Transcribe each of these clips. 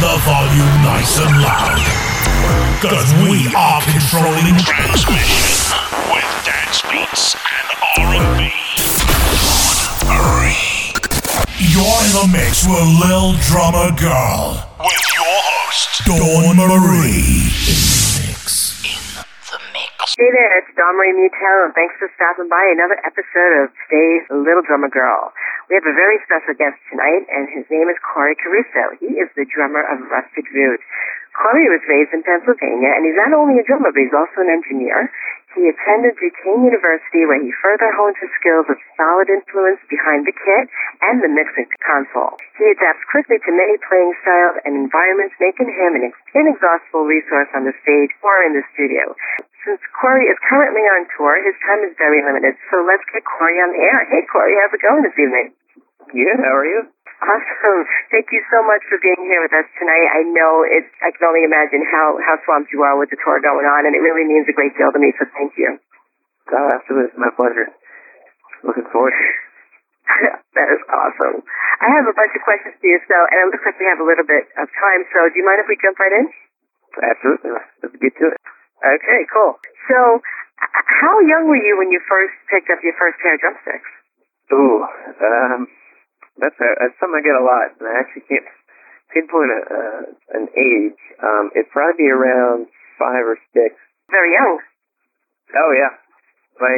the volume nice and loud. Cause we are controlling Transmission with dance beats and R&B. You're in the mix with Lil Drummer Girl, With your host, Dawn Marie. Hey there, it's Dawn Marie and thanks for stopping by another episode of today's Little Drummer Girl. We have a very special guest tonight, and his name is Cory Caruso. He is the drummer of Rusted Root. Cory was raised in Pennsylvania, and he's not only a drummer, but he's also an engineer. He attended Duquesne University, where he further honed his skills of solid influence behind the kit and the mixing console. He adapts quickly to many playing styles and environments, making him an inexhaustible resource on the stage or in the studio. Since Cory is currently on tour, his time is very limited, so let's get Cory on the air. Hey, Cory, how's it going this evening? Good. How are you? Awesome. Thank you so much for being here with us tonight. I know it's, I can only imagine how, how swamped you are with the tour going on, and it really means a great deal to me, so thank you. Oh, absolutely. It's my pleasure. Looking forward to it. that is awesome. I have a bunch of questions for you, so, and it looks like we have a little bit of time, so do you mind if we jump right in? Absolutely. Let's get to it. Okay, cool. So, how young were you when you first picked up your first pair of drumsticks? Ooh, um, that's, a, that's something I get a lot, and I actually can't pinpoint a, uh, an age. Um, it'd probably be around five or six. Very young. Oh yeah, my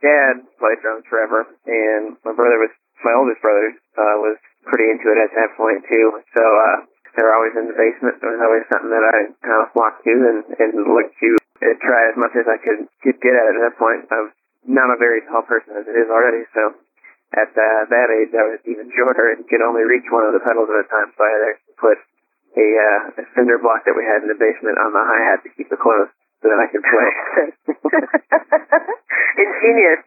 dad played drums forever, and my brother was my oldest brother uh, was pretty into it at that point too. So uh, they were always in the basement. There was always something that I kind of flocked to and and looked to uh, try as much as I could could get at it. At that point, I'm not a very tall person as it is already. So at uh, that age, I was even shorter and could only reach one of the pedals at a time. So I had to put a, uh, a cinder block that we had in the basement on the hi hat to keep it closed so that I could play. Ingenious.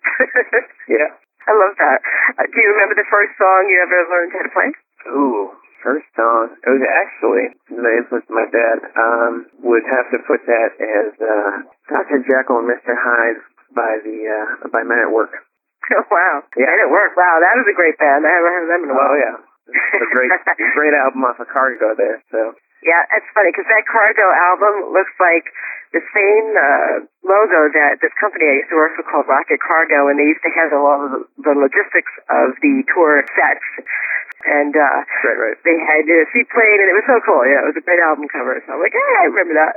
yeah. I love that. Uh, do you remember the first song you ever learned how to play? Ooh, first song. It was actually the influence my dad. Um, would have to put that as uh, Dr. Jekyll and Mr. Hyde by the uh, by Men at Work. Oh, wow. Yeah. And it worked. Wow, that was a great band. I haven't heard them in a while. Oh yeah, it's a great great album off of Cargo there. So Yeah, it's funny because that Cargo album looks like the same uh, logo that this company I used to work for called Rocket Cargo, and they used to handle all of the, the logistics of the tour sets. And uh, right, right. they had a seaplane, and it was so cool. Yeah, it was a great album cover. So I'm like, hey, I remember that.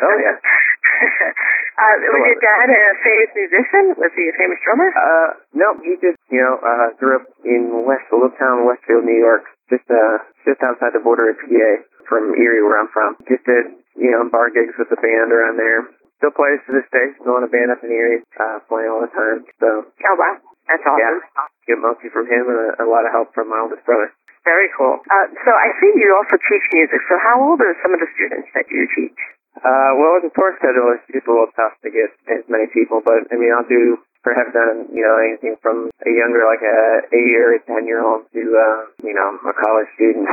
Oh, yeah. uh, was your dad a famous musician? Was he a famous drummer? Uh, no, he just you know uh, grew up in West a little town, Westfield, New York, just uh just outside the border of PA from Erie, where I'm from. Just did you know bar gigs with the band around there. Still plays to this day. Still in a band up in Erie, uh, playing all the time. So Oh wow, that's awesome. yeah, get mostly from him and a, a lot of help from my oldest brother. Very cool. Uh, so I see you also teach music. So how old are some of the students that you teach? Uh, well, with the tour schedule, it's just a little tough to get as many people, but I mean, I'll do perhaps done, you know, anything from a younger, like a eight year, ten year old to, uh, you know, a college student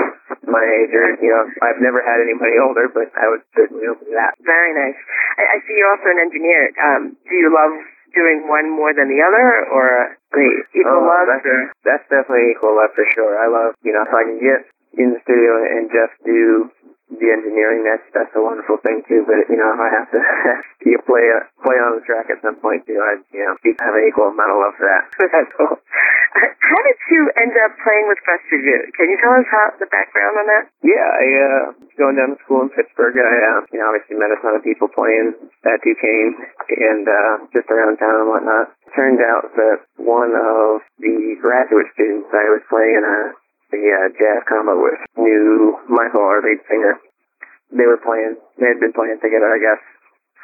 my age, or, you know, I've never had anybody older, but I would certainly open that. Very nice. I, I see you're also an engineer. Um, do you love doing one more than the other, or equal Oh, love? that's, Or? that's definitely equal love for sure. I love, you know, if I can get in the studio and just do the engineering, that's that's a wonderful thing too. But you know, if I have to you play uh, play on the track at some point too, I you know have an equal amount of love for that. That's cool. How did you end up playing with Rusted Root? Can you tell us how the background on that? Yeah, I uh going down to school in Pittsburgh. I uh, you know obviously met a ton of people playing at Duquesne and uh, just around town and whatnot. Turned out that one of the graduate students I was playing a the uh, jazz combo with new Michael, our singer. They were playing. They had been playing together, I guess,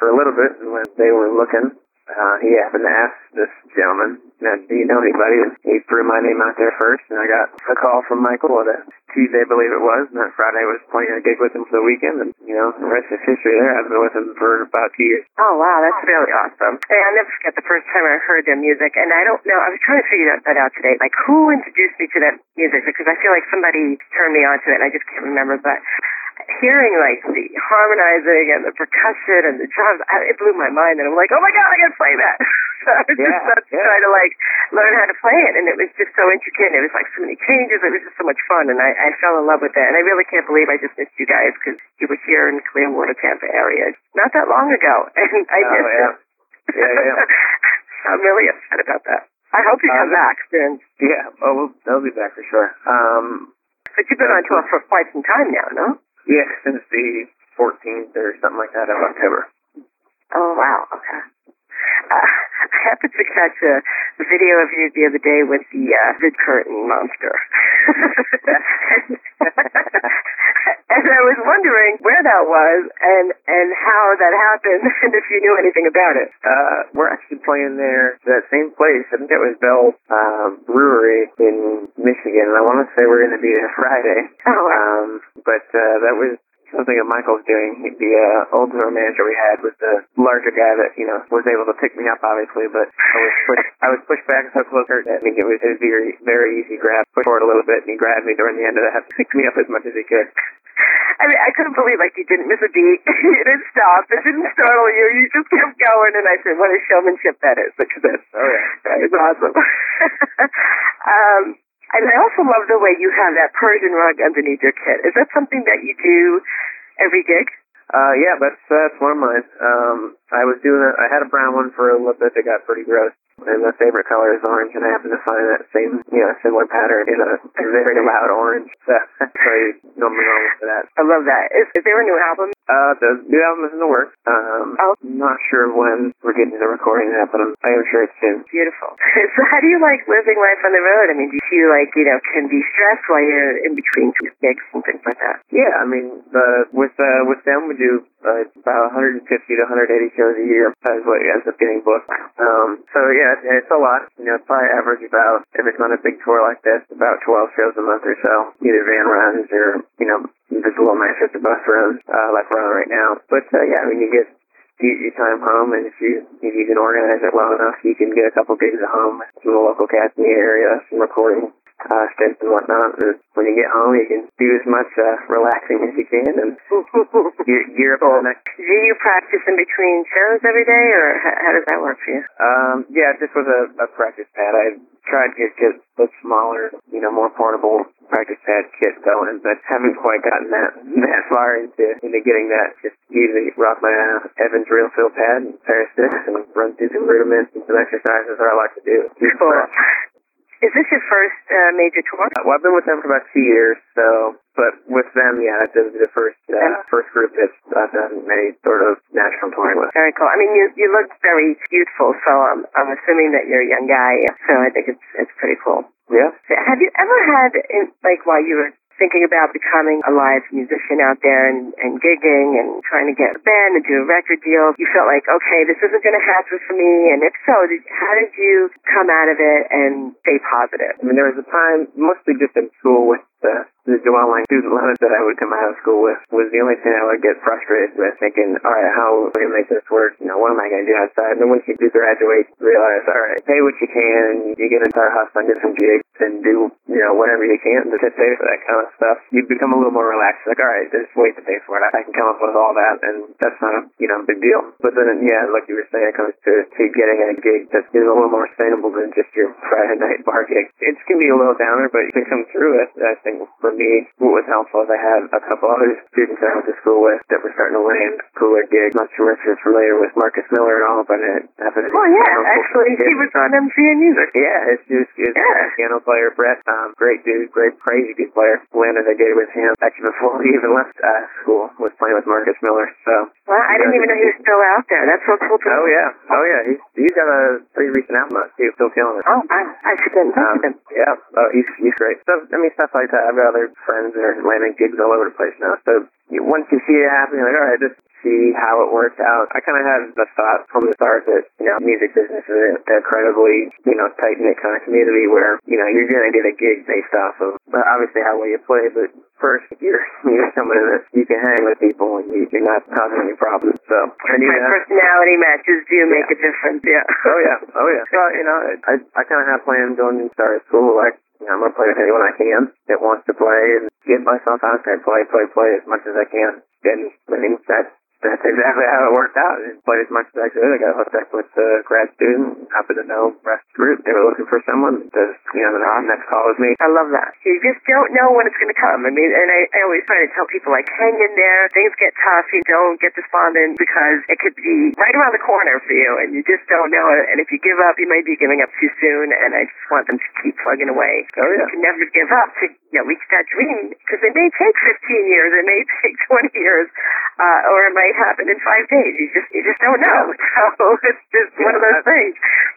for a little bit. When they were looking, uh, he happened to ask this gentleman, "Do you know anybody?" He threw my name out there first, and I got a call from Michael on a Tuesday, I believe it was. And that Friday I was playing a gig with him for the weekend, and you know, the rest is history. There, I've been with him for about two years. Oh wow, that's really awesome. And I'll never forget the first time I heard their music, and I don't know. I was trying to figure that out today. Like, who introduced me to that music? Because I feel like somebody turned me on to it, and I just can't remember. But hearing like the harmonizing and the percussion and the drums, I, it blew my mind. And I'm like, oh my god, I gotta play that. so I was Yeah, just uh, yeah. trying to like learn how to play it, and it was just so intricate. And it was like so many changes. It was just so much fun, and I, I fell in love with it. And I really can't believe I just missed you guys because you were here in Clearwater, Tampa area not that long ago, and I Oh, missed yeah. it. Yeah, yeah. I'm really upset about that. I hope you come Um, back soon. Yeah, oh, we'll, they'll be back for sure. Um, But you've been on tour for quite some time now, no? Yeah, since the 14th or something like that of October. Oh wow, okay. Uh, I happened to catch a, video of you the other day with the uh, the curtain monster, and I was wondering where that was and and how that happened, and if you knew anything about it. Uh, we're actually playing there, that same place. I think it was Bell uh, Brewery in Michigan, and I want to say we're going to be there Friday. Oh. Um, but uh, that was something that Michael's doing. He, the uh, old tour manager we had was the larger guy that you know was able to pick me up, obviously. But I was pushed, I was pushed back so closer. I think it was it was very very easy grab, push forward a little bit, and he grabbed me during the end of that, picked me up as much as he could. I mean, I couldn't believe like you didn't miss a beat. you didn't stop. It didn't startle you. You just kept going, and I said, "What a showmanship that is!" Because that's Oh yeah. that is awesome. um, and I also love the way you have that Persian rug underneath your kit. Is that something that you do every gig? Uh, yeah, that's that's one of mine. Um, I was doing a, I had a brown one for a little bit that got pretty gross, and my favorite color is orange, and I happen to find that same, you know, similar pattern in a, a very loud orange. So very normally normal for that. I love that. Is, is there a new album? Uh, the new album is in the works. Um, Oh. not sure when we're getting to the recording that, but I'm, I am sure it's soon. Beautiful. so how do you like living life on the road? I mean, do you feel like, you know, can be stressed while you're in between two gigs and things like that? Yeah, I mean, the with uh, with them we do uh, about 150 to 180 shows a year. Is what ends up getting booked. Um, so yeah, it's, a lot. You know, probably average about if it's on a big tour like this, about 12 shows a month or so, either van runs or you know, it's a little nicer, the bus runs uh, like we're on right now. But uh, yeah, I mean, you get you, your time home, and if you if you can organize it well enough, you can get a couple gigs at home some the local cats in the area, some recording uh, stints and whatnot. And when you get home, you can do as much uh, relaxing as you can and gear, gear up for the next. Do you practice in between shows every day, or how, how does that work for you? Um, yeah, just with a, a practice pad. I tried to get a smaller, you know, more portable practice pad kit going, but haven't quite gotten that that far into into getting that. Just usually rock my uh, Evans RealFeel pad and pair of sticks and run through some rudiments and some exercises that I like to do. Cool. Is this your first uh, major tour? Well, I've been with them for about two years, so but with them, yeah, this is the first uh, first group that I've done any sort of national touring with. Very cool. I mean, you you look very youthful, so I'm I'm assuming that you're a young guy. So I think it's it's pretty cool. Yeah. Have you ever had, in, like, while you were thinking about becoming a live musician out there and, and gigging and trying to get a band and do a record deal, you felt like, okay, this isn't going to happen for me? And if so, did, how did you come out of it and stay positive? I mean, there was a time, mostly just in school with the, the dwelling student loans that I would come out of school with, was the only thing I would get frustrated with, thinking, all right, how am I going to make this work? You know, what am I going to do outside? And then once you do graduate, realize, all right, pay what you can, you get into our hustle get some gigs and do, you know, whatever you can to pay for that kind of stuff. You become a little more relaxed, like, all right, there's ways to pay for it. I can come up with all that, and that's not a, you know, big deal. But then, yeah, like you were saying, it comes to, to getting a gig that's is a little more sustainable than just your Friday night bar gig. To be a little downer, but you can come through it. I think for me, what was helpful is I had a couple other students I went to school with that were starting to land cooler gigs. Not sure if you're familiar with Marcus Miller at all, but it happened. Oh, yeah, actually, he was on MCN Music. Yeah, it's just it's Yeah. a piano player, Brett. Um, great dude, great, crazy good player. Landed a gig with him actually before we even left uh, school. Was playing with Marcus Miller. So. Well, I didn't even know he was still out there. That's so cool to Oh yeah, oh yeah. He's he's got a pretty recent album out too. Still killing it. Oh, wow. I should in Um, him. yeah, oh, he's he's great. So I mean, stuff like that. I've got other friends that are landing gigs all over the place now. So once you see it happen, you're like, all right, just see how it works out. I kind of had the thought from the start that you know, music business is an incredibly you know tight knit kind of community where you know you're gonna get a gig based off of but obviously how well you play, but first you're you're somebody that you can hang with people and you, you're not causing any problems. So knew My that. personality matches do make a difference. Yeah. Oh yeah, oh yeah. Well, you know, I I kind of have plans going to start school. Like, you know, I'm gonna play with anyone I can that wants to play, and get myself out there, play, play, play as much as I can. And I mean, that that's exactly how it worked out. Played as much as I could. I got hooked up with the grad student. Happened to know rest group. They were looking for someone. The you know the next call was me. I love that. You just don't know when it's going to come. I mean, and I, I always try to tell people like, hang in there. Things get tough. You don't get despondent because it could be right around the corner for you, and you just don't know it. And if you give up, you might be giving up too soon. And I just want them to keep plugging away. Oh, yeah. You can never give up to you know, reach that dream because it may take 15 years, it may take 20 years, uh, or it might happen in five days. You just you just don't know. So it's just one of those I- things.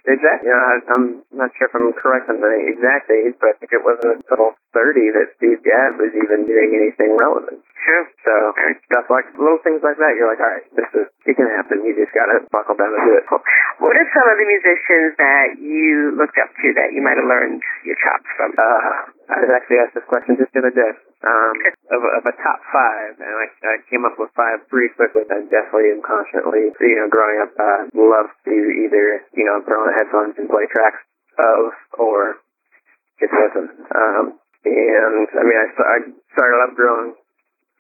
Exactly. You know, I, I'm not sure if I'm correct on the exact age, but I think it wasn't until 30 that Steve Gadd was even doing anything relevant. True. So stuff like little things like that, you're like, all right, this is it can happen. You just gotta buckle down and do it. Cool. What are some of the musicians that you looked up to that you might have learned your chops from? Uh, I was actually asked this question just the other day. Um, of, of a top five, and I, I came up with five pretty quickly. I definitely and constantly, you know, growing up, uh, loved to either, you know, throw on headphones and play tracks of, or just listen. Um, and I mean, I, I started up growing,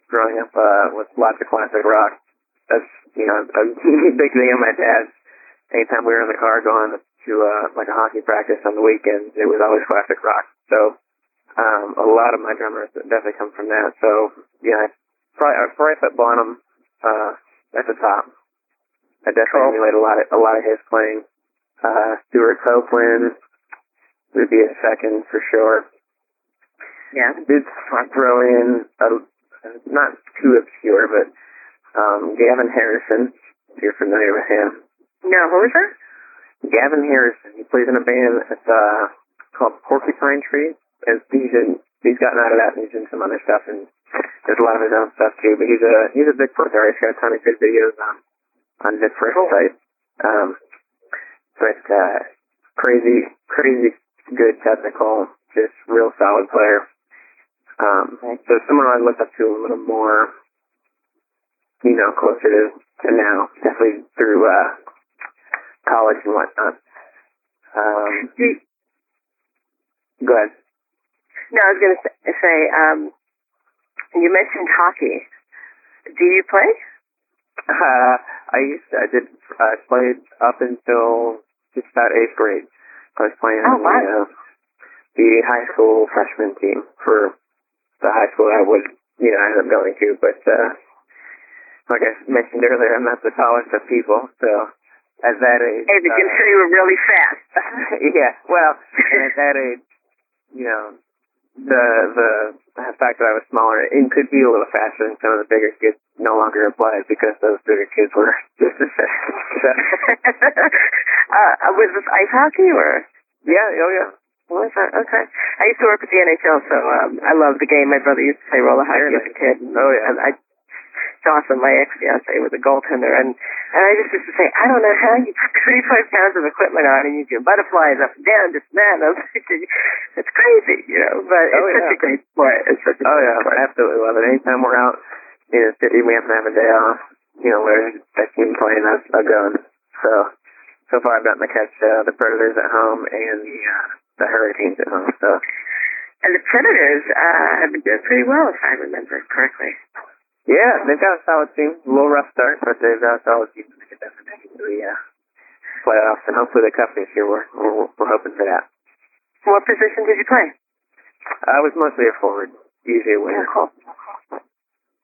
growing up uh, with lots of classic rock. That's you know a big thing of my dad's. Anytime we were in the car going to uh, like a hockey practice on the weekends, it was always classic rock. So um, a lot of my drummers definitely come from that. So yeah, I probably I probably put Bonham uh, at the top. I definitely Cool. emulate a lot of a lot of his playing. Uh, Stewart Copeland would be a second for sure. Yeah. Did throw in a, not too obscure, but um, Gavin Harrison. If you're familiar with him, No, who is that? Gavin Harrison. He plays in a band that's uh, called Porcupine Tree. And he's in, he's gotten out of that and he's in some other stuff and there's a lot of his own stuff too. But he's a he's a big pro there. He's got a ton of good videos on on the first site. Um, but uh, crazy, crazy good technical, just real solid player. Um, so someone I looked up to a little more, you know, closer to, to now, definitely through uh, college and whatnot. Um, go ahead. No, I was going to say, um, you mentioned hockey. Do you play? Uh, I used to, I did, I played up until just about eighth grade. I was playing Oh, wow. the, uh, the high school freshman team for the high school I would, you know, I ended up going to, but, uh, like I mentioned earlier, I'm not the tallest of people, so at that age, Hey, but uh, you were really fast. yeah, well, and at that age, you know, the the fact that I was smaller, it could be a little faster than some of the bigger kids no longer applied because those bigger kids were just as fast. So, uh, was this ice hockey or? yeah, oh yeah. What was that? Okay. I used to work with the NHL, so um, I love the game. My brother used to play roller hockey as a kid. And, Oh, yeah. and I, awesome. My ex fiance was a goaltender, and and I just used to say, I don't know how you put 35 pounds of equipment on and you do butterflies up and down, that. And I was thinking, it's crazy, you know. But it's Oh, such yeah. a great sport. It's such a Oh yeah, sport. I absolutely love it. Anytime we're out in the city, we happen to have a day off. You know, where that team playing a, a gun. So so far, I've gotten to catch uh, the Predators at home and the uh, the Hurricanes at home. So And the Predators uh, have been doing pretty well, if I remember correctly. Yeah, they've got a solid team. A little rough start, but they've got a solid team. Definitely make it to the uh, playoffs and hopefully the cup this year. We're we're, we're hoping for that. What position did you play? I was mostly a forward, usually a Yeah, winger. cool.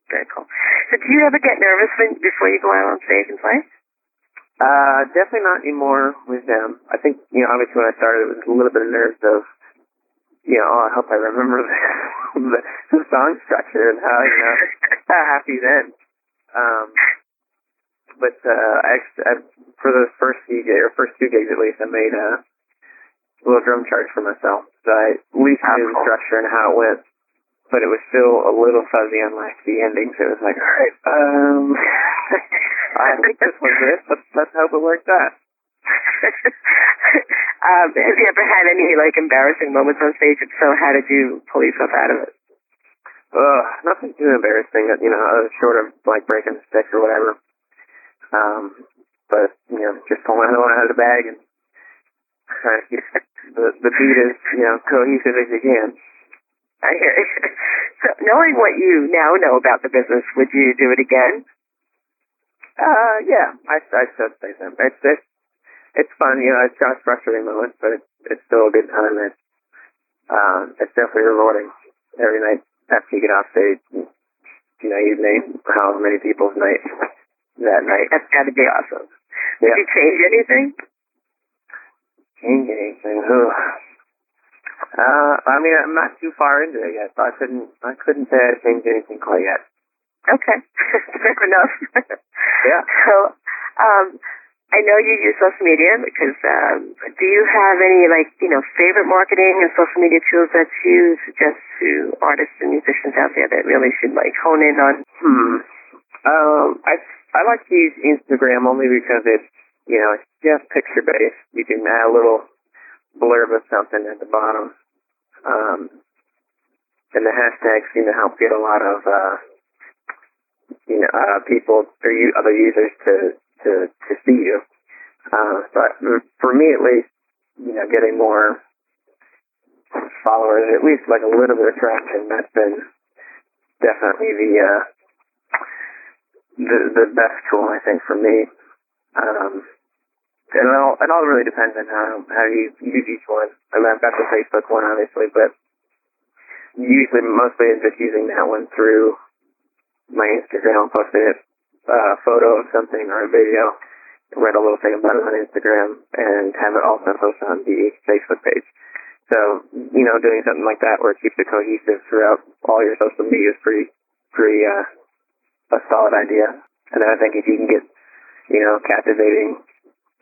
Very cool. So do you ever get nervous when, before you go out on stage and play? Uh, definitely not anymore with them. I think, you know, obviously when I started, it was a little bit of nerves of, you know, oh, I hope I remember the, the, song structure and how, you know, how happy then. Um, but, uh, I, I, for the first few gigs, or first two gigs at least, I made a little drum chart for myself. So I at least knew the structure and how it went. But it was still a little fuzzy on like the ending, so it was like, all right, um, I think this was it. Let's, let's hope it worked out. um, have you ever had any like embarrassing moments on stage? If so, how did you pull yourself out of it? Ugh, nothing too embarrassing, you know, uh, short of like breaking the stick or whatever. Um, but you know, just pulling another one out of the bag and trying to keep the the beat as you know cohesive as you can. I hear you. So knowing what you now know about the business, would you do it again? Uh, yeah, I, I should say so. It's, it's, it's fun, you know, it's got frustrating moments, but it's, it's still a good time. It's, uh, it's definitely rewarding every night after you get off stage. You know, you've made however many people's night that night. That's got to be awesome. Yeah. Did you change anything? Change anything? Ugh. Uh, I mean, I'm not too far into it yet, so I couldn't, I couldn't say I changed anything quite yet. Okay, fair enough. Yeah. So, um, I know you use social media because um, do you have any like you know favorite marketing and social media tools that you suggest to artists and musicians out there that really should like hone in on? Hmm. Um, I I like to use Instagram only because it's you know it's just picture based. You can add a little blurb of something at the bottom, um, and the hashtags seem to help get a lot of uh, you know uh, people or other users to to to see you. Uh, but for me at least, you know, getting more followers, at least like a little bit of traction, that's been definitely the uh, the the best tool I think for me. Um, and it all it all really depends on how how you use each one. I mean, I've got the Facebook one obviously, but usually mostly I'm just using that one through my Instagram, posting it uh, photo of something or a video, write a little thing about it on Instagram, and have it also posted on the Facebook page. So, you know, doing something like that where it keeps it cohesive throughout all your social media is pretty, pretty, uh, a solid idea. And then I think if you can get, you know, captivating,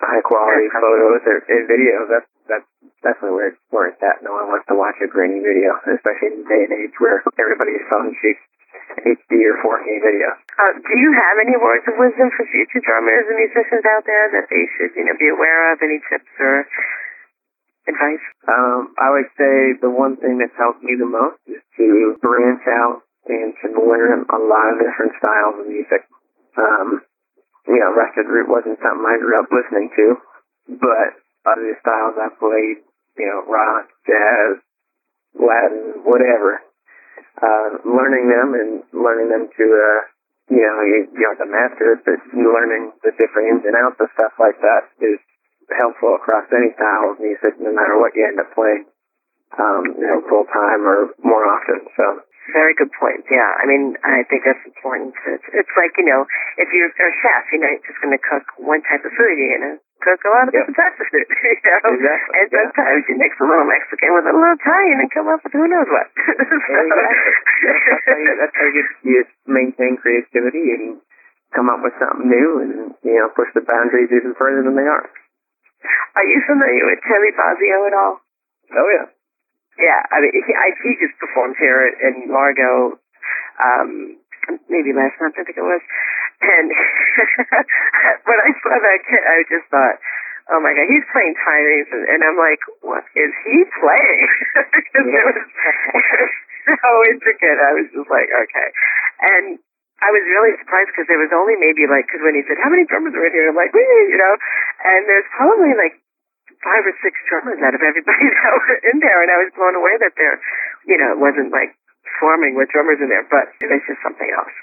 high quality photos or, and videos, that's, that's definitely where, where it's at. No one wants to watch a grainy video, especially in the day and age where everybody's phone shoots HD or 4K video. Uh, do you have any words of wisdom for future drummers and musicians out there that they should you know be aware of? Any tips or advice? Um, I would say the one thing that's helped me the most is to branch out and to learn a lot of different styles of music. Um, you know, Rusted Root wasn't something I grew up listening to, but other styles I played, you know, rock, jazz, Latin, whatever. Uh, learning them and learning them to, uh, you know, you, you have to master but learning the different ins and outs of stuff like that is helpful across any style of music, no matter what you end up playing, um, you know, full time or more often. So, Very good point. Yeah, I mean, I think that's important. It's, it's like you know, if you're a chef, you know, you're just going to cook one type of food. You're going to cook a lot of Yeah. different types of food. You know? Exactly, And yeah. sometimes you mix a little Mexican with a little Italian and come up with who knows what. That's how you, that's how you, you maintain creativity and come up with something new and, you know, push the boundaries even further than they are. Are you familiar with Terry Bozzio at all? Oh, yeah. Yeah, I mean, he, I, he just performed here in Largo, um, maybe last month, I think it was. And when I saw that kid, I just thought, oh my god, he's playing Tyrese, and, and I'm like, what is he playing? Because it was so intricate. I was just like, okay. And I was really surprised because there was only maybe like, because when he said, how many drummers are in here? I'm like, Wee, you know, and there's probably like five or six drummers out of everybody that were in there, and I was blown away that there, you know, it wasn't like swarming with drummers in there, but it was just something else.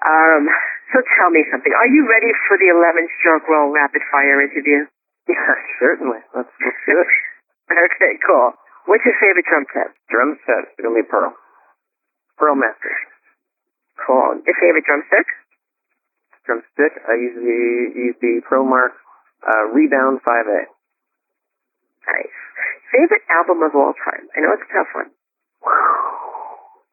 Um, so tell me something. Are you ready for the 11 stroke roll rapid fire interview? Yeah, certainly. Let's, let's do it. Okay, cool. What's your favorite drum set? Drum set, it's going to be Pearl. Pearl Master. Cool. Your favorite drumstick? Drumstick, I usually use the ProMark uh, Rebound 5A. Nice. Favorite album of all time? I know it's a tough one.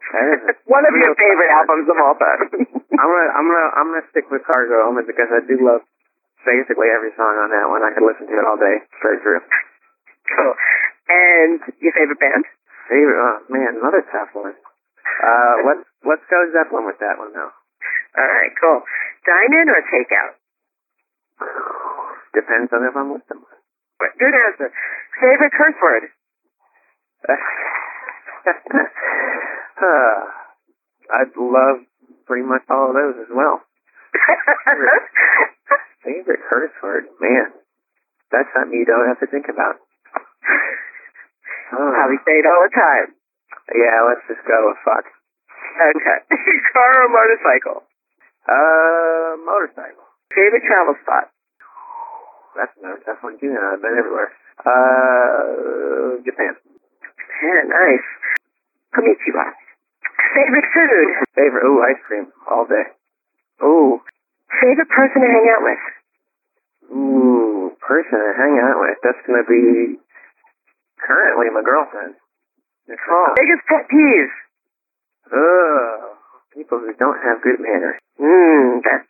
That is a one of your favorite albums of all time. I'm gonna, I'm gonna, I'm gonna stick with Cargo only because I do love basically every song on that one. I could listen to it all day, straight through. cool. And your favorite band? Favorite, oh man, another tough one. Uh, let's let's go Zeppelin with that one though. All right, cool. Dine in or take out? Depends on if I'm with them. Good answer. Favorite curse word? uh, I'd love pretty much all of those as well. Favorite curse word, man. That's something you don't have to think about. Oh, Probably say it all the time. yeah, let's just go with fuck. Okay. Car or motorcycle? Uh, motorcycle. Favorite travel spot? That's another tough one too. I've been everywhere. Uh, Japan. Japan, nice. Konnichiwa. Favorite food? Favorite? Ooh, ice cream all day. Ooh. Favorite person to hang out with? Ooh, person to hang out with. That's gonna be currently my girlfriend. Oh. Biggest pet peeve? Ugh, people who don't have good manners, Mmm, that's,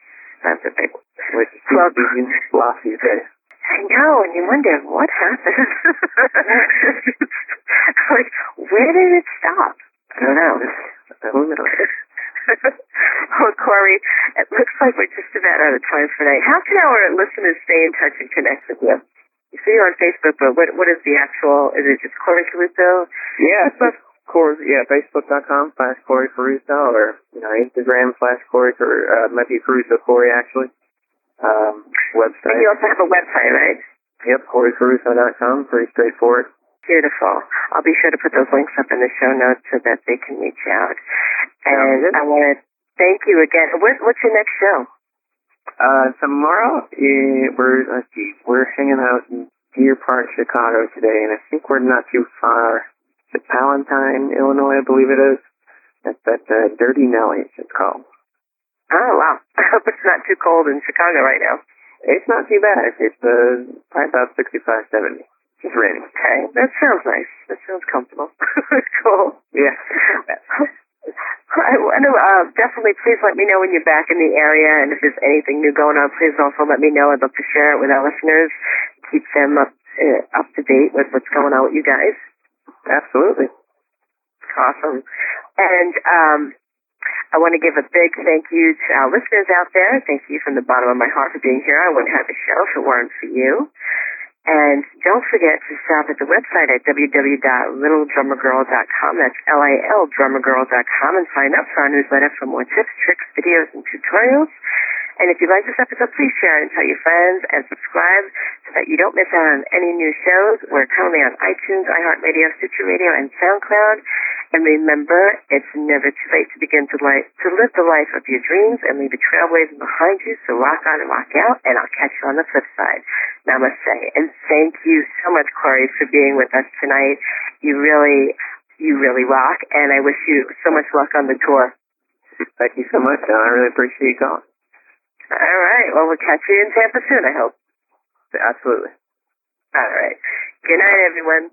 that's a big one. which seems Well- to lost these. I know, and you wonder what happened. like, where did it stop? I don't know. Knows? well, Cory, it looks like we're just about out of time for tonight. How can our listeners stay in touch and connect with you? You see you on Facebook, but what what is the actual? Is it just Cory Caruso? Yeah, just Cory, yeah, Facebook.com slash Cory Caruso or, you know, Instagram slash Cory, Car- uh, might be Caruso Cory actually. Um, And website. you also have a website, right? Yep, CoryCaruso.com, pretty straightforward. Beautiful. I'll be sure to put those links up in the show notes so that they can reach out. And. I want to thank you again. What, what's your next show? Uh, tomorrow, eh, we're, let's see, we're hanging out in Deer Park, Chicago today, and I think we're not too far. It's Palatine, Illinois, I believe it is. That's at uh, Dirty Nelly's, it's called. Oh, wow. I hope it's not too cold in Chicago right now. It's not too bad. It's uh, probably about 65, 70. Just raining. Okay, that sounds nice. That sounds comfortable. cool. Yeah. I want to uh, definitely please let me know when you're back in the area, and if there's anything new going on, please also let me know. I'd love to share it with our listeners, keep them up uh, up to date with what's going on with you guys. Absolutely. Awesome. And um, I want to give a big thank you to our listeners out there. Thank you from the bottom of my heart for being here. I wouldn't have the show if it weren't for you. And don't forget to stop at the website at www.littledrummergirl.com. That's L-I-L drummergirl.com and sign up for our newsletter for more tips, tricks, videos, and tutorials. And if you like this episode, please share it and tell your friends and subscribe so that you don't miss out on any new shows. We're currently on iTunes, iHeartRadio, Stitcher Radio, and SoundCloud. And remember, it's never too late to begin to, to live the life of your dreams and leave a trailblazer behind you. So rock on and rock out, and I'll catch you on the flip side. Namaste. And thank you so much, Cory, for being with us tonight. You really, you really rock, and I wish you so much luck on the tour. Thank you so much, Dawn. I really appreciate you calling. All right. Well, we'll catch you in Tampa soon, I hope. Absolutely. All right. Good night, everyone.